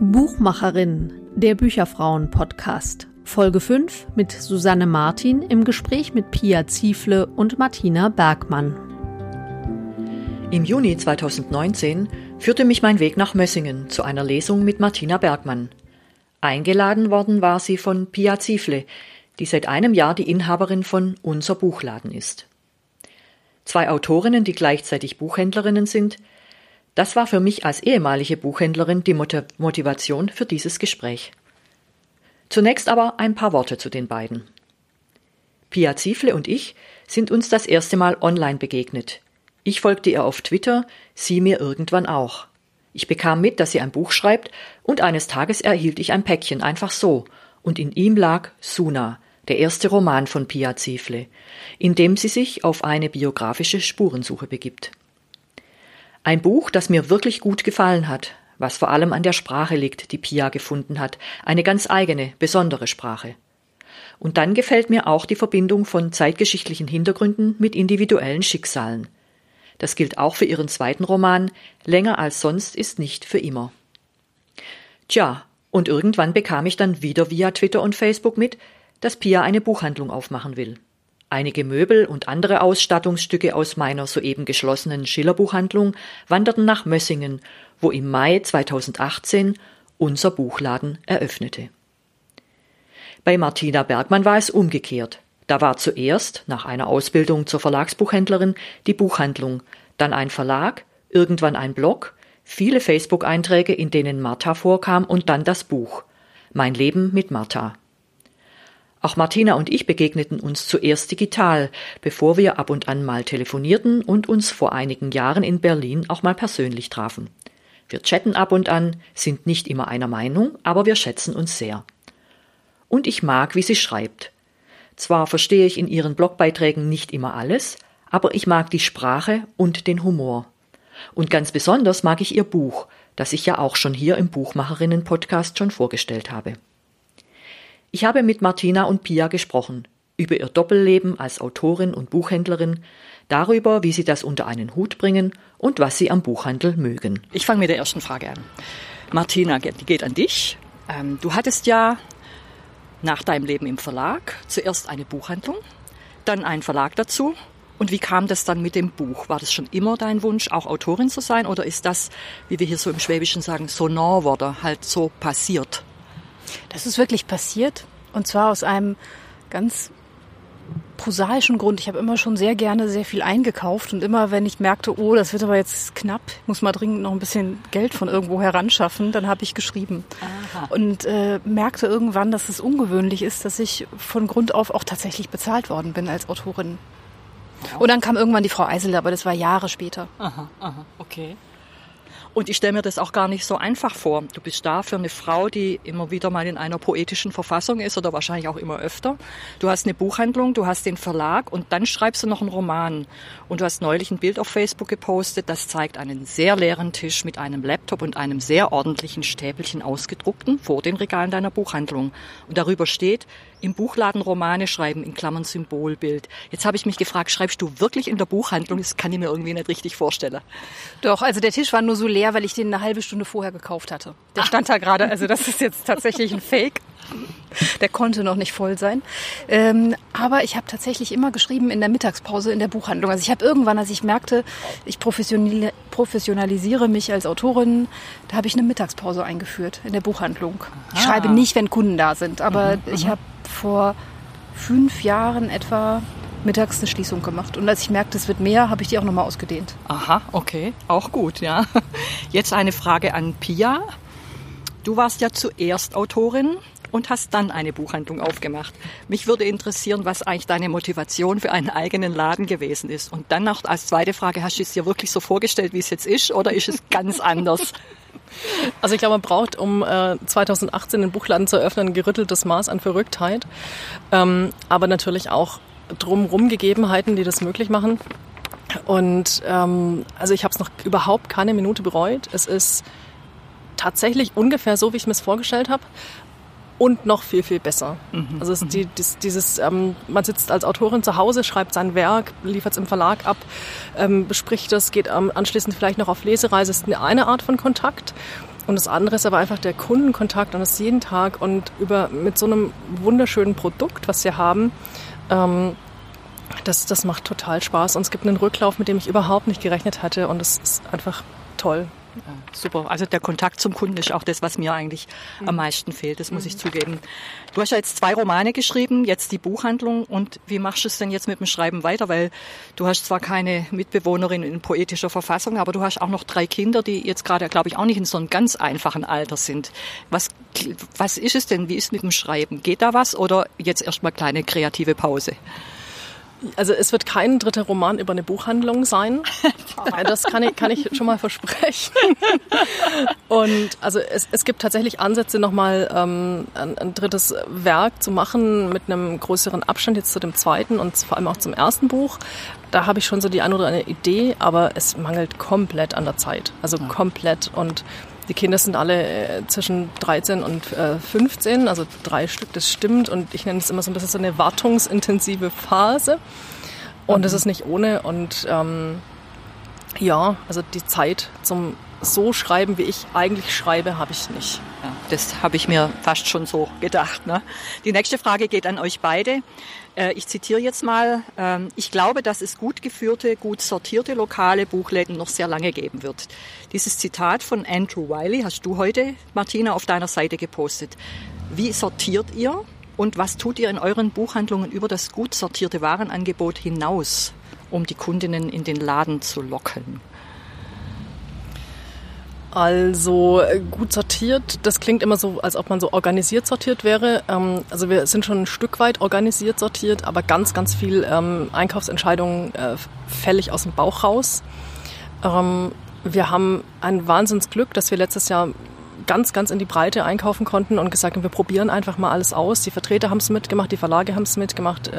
Buchmacherin, der Bücherfrauen-Podcast. Folge 5 mit Susanne Martin im Gespräch mit Pia Ziefle und Martina Bergmann. Im Juni 2019 führte mich mein Weg nach Mössingen zu einer Lesung mit Martina Bergmann. Eingeladen worden war sie von Pia Ziefle, die seit einem Jahr die Inhaberin von Unser Buchladen ist. Zwei Autorinnen, die gleichzeitig Buchhändlerinnen sind, das war für mich als ehemalige Buchhändlerin die Motivation für dieses Gespräch. Zunächst aber ein paar Worte zu den beiden. Pia Ziefle und ich sind uns das erste Mal online begegnet. Ich folgte ihr auf Twitter, sie mir irgendwann auch. Ich bekam mit, dass sie ein Buch schreibt, und eines Tages erhielt ich ein Päckchen, einfach so, und in ihm lag Suna, der erste Roman von Pia Ziefle, in dem sie sich auf eine biografische Spurensuche begibt. Ein Buch, das mir wirklich gut gefallen hat, was vor allem an der Sprache liegt, die Pia gefunden hat, eine ganz eigene, besondere Sprache. Und dann gefällt mir auch die Verbindung von zeitgeschichtlichen Hintergründen mit individuellen Schicksalen. Das gilt auch für ihren zweiten Roman Länger als sonst ist nicht für immer. Tja, und irgendwann bekam ich dann wieder via Twitter und Facebook mit, dass Pia eine Buchhandlung aufmachen will. Einige Möbel und andere Ausstattungsstücke aus meiner soeben geschlossenen Schillerbuchhandlung wanderten nach Mössingen, wo im Mai 2018 unser Buchladen eröffnete. Bei Martina Bergmann war es umgekehrt. Da war zuerst, nach einer Ausbildung zur Verlagsbuchhändlerin, die Buchhandlung, dann ein Verlag, irgendwann ein Blog, viele Facebook-Einträge, in denen Martha vorkam und dann das Buch. Mein Leben mit Martha. Auch Martina und ich begegneten uns zuerst digital, bevor wir ab und an mal telefonierten und uns vor einigen Jahren in Berlin auch mal persönlich trafen. Wir chatten ab und an, sind nicht immer einer Meinung, aber wir schätzen uns sehr. Und ich mag, wie sie schreibt. Zwar verstehe ich in ihren Blogbeiträgen nicht immer alles, aber ich mag die Sprache und den Humor. Und ganz besonders mag ich ihr Buch, das ich ja auch schon hier im Buchmacherinnen-Podcast schon vorgestellt habe. Ich habe mit Martina und Pia gesprochen über ihr Doppelleben als Autorin und Buchhändlerin, darüber, wie sie das unter einen Hut bringen und was sie am Buchhandel mögen. Ich fange mit der ersten Frage an. Martina, die geht an dich. Ähm, du hattest ja nach deinem Leben im Verlag zuerst eine Buchhandlung, dann einen Verlag dazu. Und wie kam das dann mit dem Buch? War das schon immer dein Wunsch, auch Autorin zu sein? Oder ist das, wie wir hier so im Schwäbischen sagen, sonor wurde, halt so passiert? Das ist wirklich passiert. Und zwar aus einem ganz prosaischen Grund. Ich habe immer schon sehr gerne sehr viel eingekauft und immer, wenn ich merkte, oh, das wird aber jetzt knapp, muss mal dringend noch ein bisschen Geld von irgendwo heranschaffen, dann habe ich geschrieben. Aha. Und äh, merkte irgendwann, dass es ungewöhnlich ist, dass ich von Grund auf auch tatsächlich bezahlt worden bin als Autorin. Und dann kam irgendwann die Frau Eisel, aber das war Jahre später. Aha, aha, okay. Und ich stelle mir das auch gar nicht so einfach vor. Du bist da für eine Frau, die immer wieder mal in einer poetischen Verfassung ist oder wahrscheinlich auch immer öfter. Du hast eine Buchhandlung, du hast den Verlag und dann schreibst du noch einen Roman. Und du hast neulich ein Bild auf Facebook gepostet, das zeigt einen sehr leeren Tisch mit einem Laptop und einem sehr ordentlichen Stäbelchen ausgedruckten vor den Regalen deiner Buchhandlung. Und darüber steht, im Buchladen Romane schreiben, in Klammern Symbolbild. Jetzt habe ich mich gefragt, schreibst du wirklich in der Buchhandlung? Das kann ich mir irgendwie nicht richtig vorstellen. Doch, also der Tisch war nur so leer, weil ich den eine halbe Stunde vorher gekauft hatte. Der stand da gerade, also das ist jetzt tatsächlich ein Fake. Der konnte noch nicht voll sein. Ähm, aber ich habe tatsächlich immer geschrieben in der Mittagspause in der Buchhandlung. Also ich habe irgendwann, als ich merkte, ich professionalisiere mich als Autorin, da habe ich eine Mittagspause eingeführt in der Buchhandlung. Ich schreibe nicht, wenn Kunden da sind, aber mhm, ich mhm. Vor fünf Jahren etwa mittags eine Schließung gemacht. Und als ich merkte, es wird mehr, habe ich die auch nochmal ausgedehnt. Aha, okay. Auch gut, ja. Jetzt eine Frage an Pia. Du warst ja zuerst Autorin und hast dann eine Buchhandlung aufgemacht. Mich würde interessieren, was eigentlich deine Motivation für einen eigenen Laden gewesen ist. Und dann noch als zweite Frage, hast du es dir wirklich so vorgestellt, wie es jetzt ist, oder ist es ganz anders? Also ich glaube, man braucht, um äh, 2018 den Buchladen zu eröffnen, ein gerütteltes Maß an Verrücktheit. Ähm, aber natürlich auch drumherum Gegebenheiten, die das möglich machen. Und ähm, also ich habe es noch überhaupt keine Minute bereut. Es ist tatsächlich ungefähr so, wie ich mir es vorgestellt habe und noch viel, viel besser. Mhm. Also es, die, dies, dieses, ähm, man sitzt als Autorin zu Hause, schreibt sein Werk, liefert es im Verlag ab, ähm, bespricht das, geht ähm, anschließend vielleicht noch auf Lesereise. Das ist eine Art von Kontakt. Und das andere ist aber einfach der Kundenkontakt und das jeden Tag und über mit so einem wunderschönen Produkt, was wir haben, ähm, das, das macht total Spaß. Und es gibt einen Rücklauf, mit dem ich überhaupt nicht gerechnet hatte. Und es ist einfach toll. Ja, super. Also der Kontakt zum Kunden ist auch das, was mir eigentlich mhm. am meisten fehlt. Das muss mhm. ich zugeben. Du hast ja jetzt zwei Romane geschrieben, jetzt die Buchhandlung. Und wie machst du es denn jetzt mit dem Schreiben weiter? Weil du hast zwar keine Mitbewohnerin in poetischer Verfassung, aber du hast auch noch drei Kinder, die jetzt gerade, glaube ich, auch nicht in so einem ganz einfachen Alter sind. Was, was ist es denn? Wie ist mit dem Schreiben? Geht da was oder jetzt erstmal kleine kreative Pause? Also es wird kein dritter Roman über eine Buchhandlung sein. Das kann ich, kann ich schon mal versprechen. Und also es, es gibt tatsächlich Ansätze, nochmal ähm, ein, ein drittes Werk zu machen mit einem größeren Abstand jetzt zu dem zweiten und vor allem auch zum ersten Buch. Da habe ich schon so die eine oder andere Idee, aber es mangelt komplett an der Zeit. Also komplett. Und die Kinder sind alle äh, zwischen 13 und äh, 15, also drei Stück, das stimmt. Und ich nenne es immer so ein bisschen so eine wartungsintensive Phase. Und es mhm. ist nicht ohne. Und ähm, ja, also die Zeit zum so schreiben, wie ich eigentlich schreibe, habe ich nicht. Ja, das habe ich mir fast schon so gedacht. Ne? Die nächste Frage geht an euch beide. Äh, ich zitiere jetzt mal. Ähm, ich glaube, dass es gut geführte, gut sortierte lokale Buchläden noch sehr lange geben wird. Dieses Zitat von Andrew Wiley hast du heute, Martina, auf deiner Seite gepostet. Wie sortiert ihr und was tut ihr in euren Buchhandlungen über das gut sortierte Warenangebot hinaus, um die Kundinnen in den Laden zu locken? Also äh, gut sortiert, das klingt immer so, als ob man so organisiert sortiert wäre. Ähm, also wir sind schon ein Stück weit organisiert sortiert, aber ganz, ganz viel ähm, Einkaufsentscheidungen äh, fällig aus dem Bauch raus. Ähm, wir haben ein Wahnsinnsglück, dass wir letztes Jahr ganz, ganz in die Breite einkaufen konnten und gesagt haben, wir probieren einfach mal alles aus. Die Vertreter haben es mitgemacht, die Verlage haben es mitgemacht.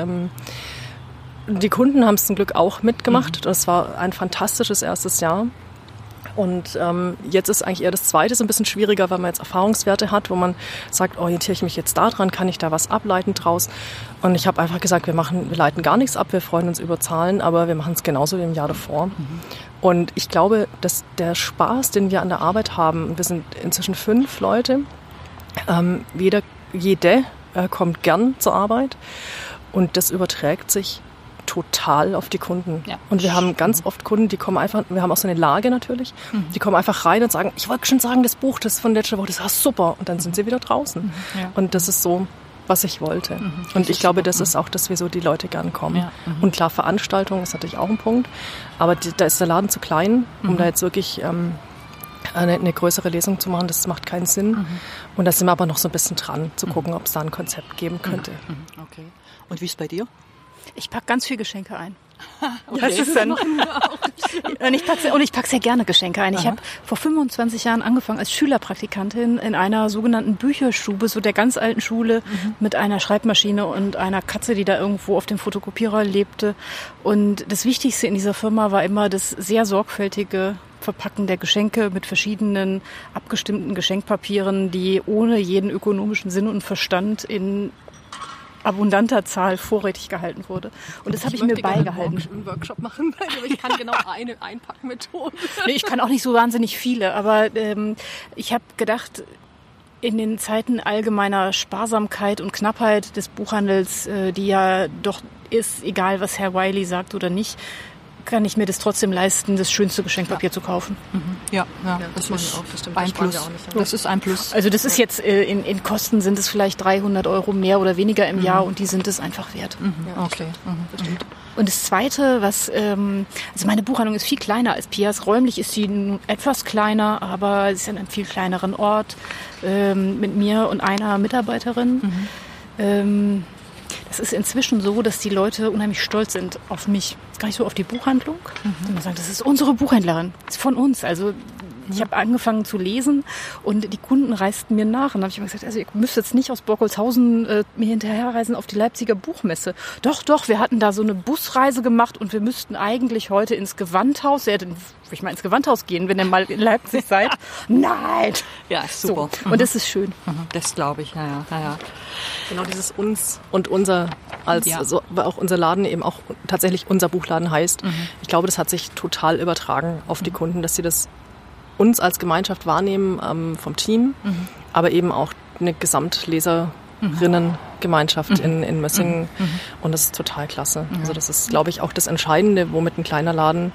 die Kunden haben es zum Glück auch mitgemacht. Mhm. Das war ein fantastisches erstes Jahr. Und ähm, jetzt ist eigentlich eher das Zweite so ein bisschen schwieriger, weil man jetzt Erfahrungswerte hat, wo man sagt, orientiere ich mich jetzt da dran, kann ich da was ableiten draus? Und ich habe einfach gesagt, wir machen, wir leiten gar nichts ab, wir freuen uns über Zahlen, aber wir machen es genauso wie im Jahr davor. Mhm. Und ich glaube, dass der Spaß, den wir an der Arbeit haben, wir sind inzwischen fünf Leute, ähm, jeder, jede äh, kommt gern zur Arbeit und das überträgt sich total auf die Kunden. Ja. Und wir haben ganz oft Kunden, die kommen einfach, wir haben auch so eine Lage natürlich, mhm. die kommen einfach rein und sagen, ich wollte schon sagen, das Buch, das von letzter Woche, das war super. Und dann sind sie wieder draußen. Mhm. Ja. Und das ist so, was ich wollte. Mhm. Und ich glaube, das ist auch, dass wir so die Leute gern kommen. Ja. Mhm. Und klar, Veranstaltungen ist natürlich auch ein Punkt. Aber die, da ist der Laden zu klein, um mhm. da jetzt wirklich ähm, eine, eine, größere Lesung zu machen. Das macht keinen Sinn. Mhm. Und da sind wir aber noch so ein bisschen dran, zu gucken, ob es da ein Konzept geben könnte. Okay. Und wie ist es bei dir? Ich packe ganz viel Geschenke ein. Okay. Das ist dann. und ich packe ich pack sehr gerne Geschenke ein. Aha. Ich habe vor 25 Jahren angefangen als Schülerpraktikantin in einer sogenannten Bücherstube, so der ganz alten Schule, mhm. mit einer Schreibmaschine und einer Katze, die da irgendwo auf dem Fotokopierer lebte. Und das Wichtigste in dieser Firma war immer das sehr sorgfältige Verpacken der Geschenke mit verschiedenen abgestimmten Geschenkpapieren, die ohne jeden ökonomischen Sinn und Verstand in abundanter Zahl vorrätig gehalten wurde. Und das habe ich, ich mir beigehalten. einen Workshop machen, aber ich kann genau eine Einpackmethode. Nee, ich kann auch nicht so wahnsinnig viele, aber ähm, ich habe gedacht, in den Zeiten allgemeiner Sparsamkeit und Knappheit des Buchhandels, äh, die ja doch ist, egal was Herr Wiley sagt oder nicht, kann ich mir das trotzdem leisten, das schönste Geschenkpapier ja. zu kaufen. Mhm. Ja, ja, ja, das, das ist auch, das stimmt. ein Plus. Nicht, das ist ein Plus. Also das ist jetzt äh, in, in Kosten sind es vielleicht 300 Euro mehr oder weniger im mhm. Jahr und die sind es einfach wert. Mhm. Ja, okay, mhm. das stimmt. Und das Zweite, was, ähm, also meine Buchhandlung ist viel kleiner als Pias. Räumlich ist sie etwas kleiner, aber sie ist an einem viel kleineren Ort ähm, mit mir und einer Mitarbeiterin. Mhm. Ähm, es ist inzwischen so, dass die Leute unheimlich stolz sind auf mich. Gar nicht so auf die Buchhandlung. Mhm. Und sagen, das ist unsere Buchhändlerin. Das ist von uns. Also ich habe angefangen zu lesen und die Kunden reisten mir nach. Und dann habe ich immer gesagt, also ihr müsst jetzt nicht aus Borkolshausen äh, mir hinterherreisen auf die Leipziger Buchmesse. Doch, doch, wir hatten da so eine Busreise gemacht und wir müssten eigentlich heute ins Gewandhaus. Ja, dann will ich mal ins Gewandhaus gehen, wenn ihr mal in Leipzig seid. Nein, Ja, super. So. Und das ist schön. Mhm, Das glaube ich, ja, ja, ja, ja. Genau dieses uns und unser als Ja. so, weil auch unser Laden eben auch tatsächlich unser Buchladen heißt. Ich glaube, das hat sich total übertragen auf die Kunden, dass sie das uns als Gemeinschaft wahrnehmen ähm, vom Team, aber eben auch eine Gesamtleserinnengemeinschaft in, in Mössingen. Und das ist total klasse. Also das ist, glaube ich, auch das Entscheidende, womit ein kleiner Laden,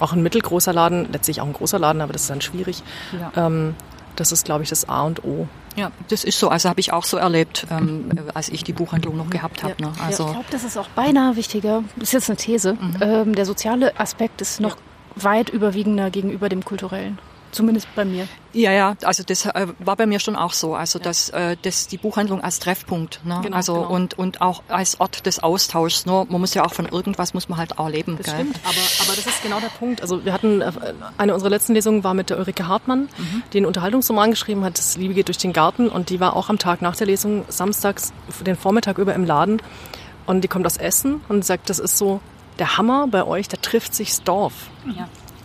auch ein mittelgroßer Laden, letztlich auch ein großer Laden, aber das ist dann schwierig. Ja. Ähm, das ist, glaube ich, das A und O. Ja, das ist so. Also habe ich auch so erlebt, ähm, als ich die Buchhandlung noch gehabt habe. Ne? Ich Also glaube, das ist auch beinahe wichtiger. Das ist jetzt eine These. Ähm, der soziale Aspekt ist noch weit überwiegender gegenüber dem kulturellen. Zumindest bei mir. ja, ja, also das äh, war bei mir schon auch so. Also dass äh, das die Buchhandlung als Treffpunkt, ne? Genau, also genau. und und auch als Ort des Austauschs. Ne? Man muss ja auch von irgendwas muss man halt auch leben. Das gell? stimmt, aber, aber das ist genau der Punkt. Also wir hatten, äh, eine unserer letzten Lesungen war mit der Ulrike Hartmann, die einen Unterhaltungsroman geschrieben hat, Das Liebe geht durch den Garten und die war auch am Tag nach der Lesung samstags den Vormittag über im Laden und die kommt aus Essen und sagt, das ist so der Hammer bei euch, da trifft sich's Dorf.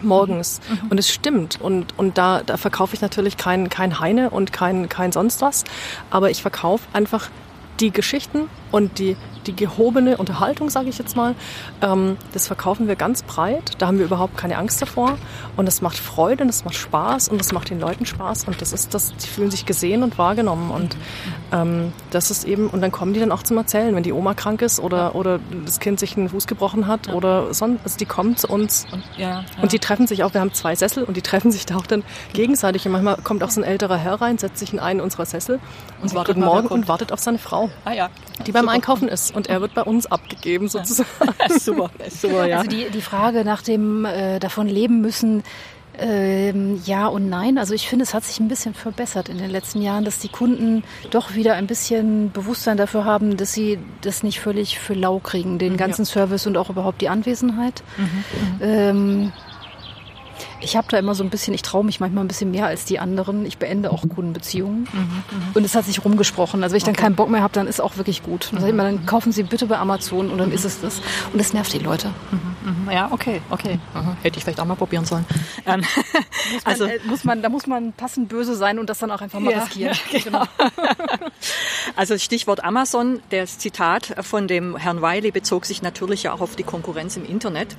Morgens. Und es stimmt. Und, und da, da verkaufe ich natürlich kein, kein Heine und kein, kein sonst was. Aber ich verkaufe einfach die Geschichten und die, die gehobene Unterhaltung, sage ich jetzt mal, ähm, das verkaufen wir ganz breit. Da haben wir überhaupt keine Angst davor. Und das macht Freude und das macht Spaß und das macht den Leuten Spaß. Und das ist das, die fühlen sich gesehen und wahrgenommen. Und ähm, das ist eben, und dann kommen die dann auch zum Erzählen, wenn die Oma krank ist oder, oder das Kind sich einen Fuß gebrochen hat oder sonst, also die kommen zu uns Und, ja, ja. und die treffen sich auch, wir haben zwei Sessel und die treffen sich da auch dann gegenseitig. Und manchmal kommt auch so ein älterer Herr rein, setzt sich in einen unserer Sessel und sagt wartet Morgen und wartet auf seine Frau, ah ja, die beim Einkaufen ist. Und er wird bei uns abgegeben sozusagen. super, super, ja. Also die, die Frage nach dem äh, davon leben müssen, ähm, ja und nein. Also ich finde, es hat sich ein bisschen verbessert in den letzten Jahren, dass die Kunden doch wieder ein bisschen Bewusstsein dafür haben, dass sie das nicht völlig für lau kriegen, den ganzen Service und auch überhaupt die Anwesenheit. Ähm, ich habe da immer so ein bisschen, ich traue mich manchmal ein bisschen mehr als die anderen. Ich beende auch Kundenbeziehungen. Und es hat sich rumgesprochen. Also wenn ich dann keinen Bock mehr habe, dann ist auch wirklich gut. Dann immer, dann kaufen Sie bitte bei Amazon und dann ist es das. Und das nervt die Leute. ja, okay, okay. Hätte ich vielleicht auch mal probieren sollen. Ähm, Also muss man, da muss man passend böse sein und das dann auch einfach mal Ja, riskieren. ja, genau. Also Stichwort Amazon, das Zitat von dem Herrn Wiley bezog sich natürlich ja auch auf die Konkurrenz im Internet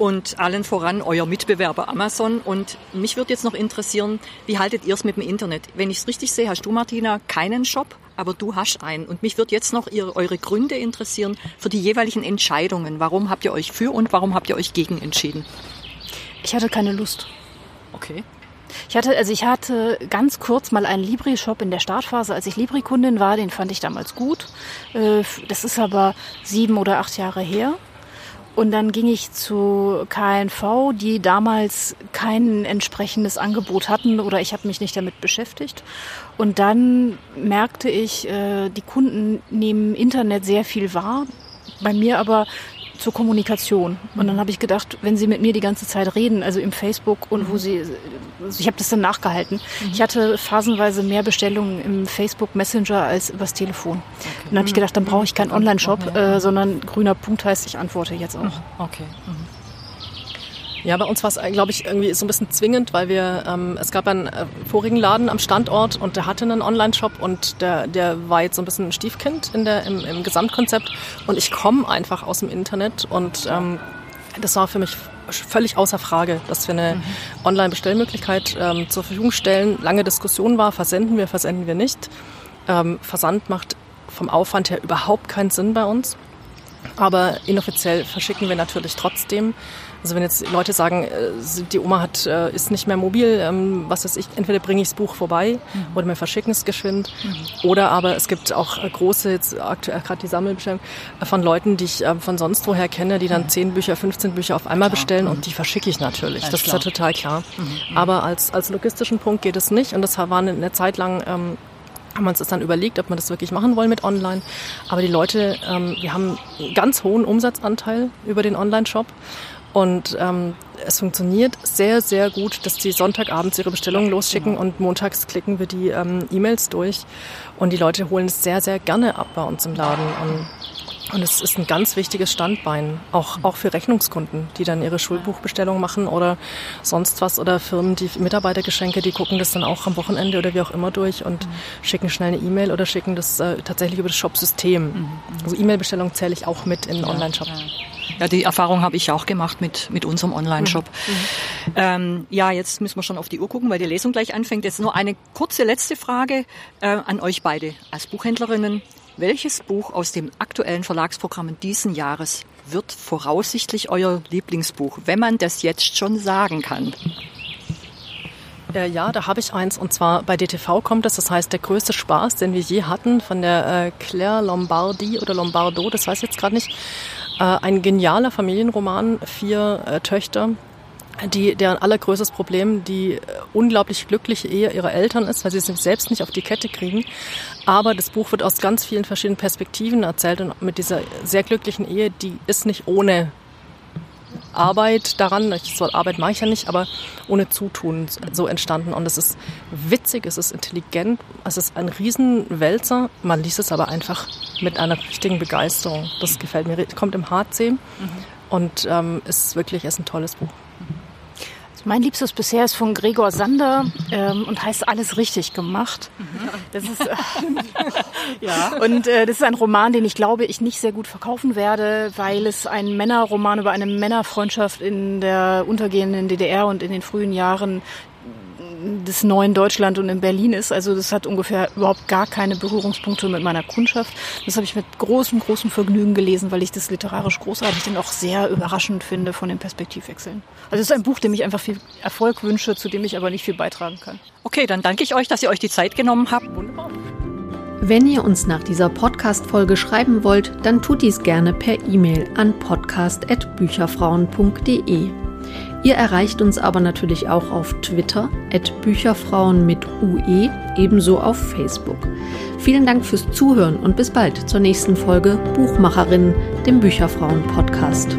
und allen voran euer Mitbewerber Amazon. Und mich würde jetzt noch interessieren, wie haltet ihr es mit dem Internet? Wenn ich es richtig sehe, hast du, Martina, keinen Shop, aber du hast einen. Und mich würde jetzt noch ihr, eure Gründe interessieren für die jeweiligen Entscheidungen. Warum habt ihr euch für und warum habt ihr euch gegen entschieden? Ich hatte keine Lust. Okay. Ich hatte, also ich hatte ganz kurz mal einen Libri-Shop in der Startphase, als ich Libri-Kundin war. Den fand ich damals gut. Äh, Das ist aber sieben oder acht Jahre her. Und dann ging ich zu KNV, die damals kein entsprechendes Angebot hatten oder ich habe mich nicht damit beschäftigt. Und dann merkte ich, äh, die Kunden nehmen Internet sehr viel wahr, bei mir aber zur Kommunikation. Und dann habe ich gedacht, wenn sie mit mir die ganze Zeit reden, also im Facebook und wo sie, also ich habe das dann nachgehalten. Ich hatte phasenweise mehr Bestellungen im Facebook Messenger als übers Telefon. Und dann habe ich gedacht, dann brauche ich keinen Online-Shop, äh, sondern grüner Punkt heißt, ich antworte jetzt auch. Okay. Ja, bei uns war es, glaube ich, irgendwie so ein bisschen zwingend, weil wir, ähm, es gab einen äh, vorigen Laden am Standort und der hatte einen Online-Shop und der, der war jetzt so ein bisschen ein Stiefkind in der, im, im Gesamtkonzept und ich komme einfach aus dem Internet und ähm, das war für mich völlig außer Frage, dass wir eine Online-Bestellmöglichkeit ähm, zur Verfügung stellen. Lange Diskussion war, versenden wir, versenden wir nicht. Ähm, Versand macht vom Aufwand her überhaupt keinen Sinn bei uns. Aber inoffiziell verschicken wir natürlich trotzdem. Also wenn jetzt Leute sagen, äh, die Oma hat, äh, ist nicht mehr mobil, ähm, was weiß ich, entweder bringe ich das Buch vorbei oder wir verschicken es geschwind. Oder aber es gibt auch äh, große, jetzt aktuell gerade die Sammelbestellung von Leuten, die ich von sonst woher kenne, die dann 10 Bücher, 15 Bücher auf einmal bestellen und die verschicke ich natürlich. Das ist ja total klar. Aber als, als logistischen Punkt geht es nicht und das war eine, eine Zeit lang ähm, haben wir uns das dann überlegt, ob wir das wirklich machen wollen mit Online. Aber die Leute, ähm, wir haben einen ganz hohen Umsatzanteil über den Online-Shop. Und ähm, es funktioniert sehr, sehr gut, dass die Sonntagabends ihre Bestellungen losschicken und montags klicken wir die ähm, E-Mails durch. Und die Leute holen es sehr, sehr gerne ab bei uns im Laden. Und Und es ist ein ganz wichtiges Standbein, auch, auch für Rechnungskunden, die dann ihre Schulbuchbestellung machen oder sonst was oder Firmen, die Mitarbeitergeschenke, die gucken das dann auch am Wochenende oder wie auch immer durch und mhm. schicken schnell eine E-Mail oder schicken das äh, tatsächlich über das Shop-System. Mhm. Also E-Mail-Bestellung zähle ich auch mit in den Online-Shop. Ja, die Erfahrung habe ich auch gemacht mit, mit unserem Online-Shop. Mhm. mhm. Ähm, ja, jetzt müssen wir schon auf die Uhr gucken, weil die Lesung gleich anfängt. Jetzt nur eine kurze letzte Frage äh, an euch beide als Buchhändlerinnen. Welches Buch aus dem aktuellen Verlagsprogramm diesen Jahres wird voraussichtlich euer Lieblingsbuch, wenn man das jetzt schon sagen kann? Äh, ja, da habe ich eins und zwar bei DTV kommt es, das heißt der größte Spaß, den wir je hatten von der äh, Claire Lombardi oder Lombardo, das weiß ich jetzt gerade nicht. Äh, ein genialer Familienroman, vier Töchter, die, deren allergrößtes Problem die unglaublich glückliche Ehe ihrer Eltern ist, weil sie es selbst nicht auf die Kette kriegen. Aber das Buch wird aus ganz vielen verschiedenen Perspektiven erzählt und mit dieser sehr glücklichen Ehe, die ist nicht ohne Arbeit daran, das Wort Arbeit mache ich ja nicht, aber ohne Zutun so entstanden. Und es ist witzig, es ist intelligent, es ist ein Riesenwälzer. Man liest es aber einfach mit einer richtigen Begeisterung. Das gefällt mir. Kommt im HC mhm. und ähm, ist wirklich ist ein tolles Buch. Mein Liebstes bisher ist von Gregor Sander ähm, und heißt Alles richtig gemacht. Das ist, äh, ja. Und äh, das ist ein Roman, den ich glaube, ich nicht sehr gut verkaufen werde, weil es ein Männerroman über eine Männerfreundschaft in der untergehenden DDR und in den frühen Jahren des neuen Deutschland und in Berlin ist. Also das hat ungefähr überhaupt gar keine Berührungspunkte mit meiner Kundschaft. Das habe ich mit großem, großem Vergnügen gelesen, weil ich das literarisch großartig und auch sehr überraschend finde von den Perspektivwechseln. Also es ist ein Buch, dem ich einfach viel Erfolg wünsche, zu dem ich aber nicht viel beitragen kann. Okay, dann danke ich euch, dass ihr euch die Zeit genommen habt. Wunderbar. Wenn ihr uns nach dieser Podcast-Folge schreiben wollt, dann tut dies gerne per E-Mail an podcast.bücherfrauen.de. Ihr erreicht uns aber natürlich auch auf Twitter, at Bücherfrauen mit UE, ebenso auf Facebook. Vielen Dank fürs Zuhören und bis bald zur nächsten Folge Buchmacherinnen, dem Bücherfrauen-Podcast.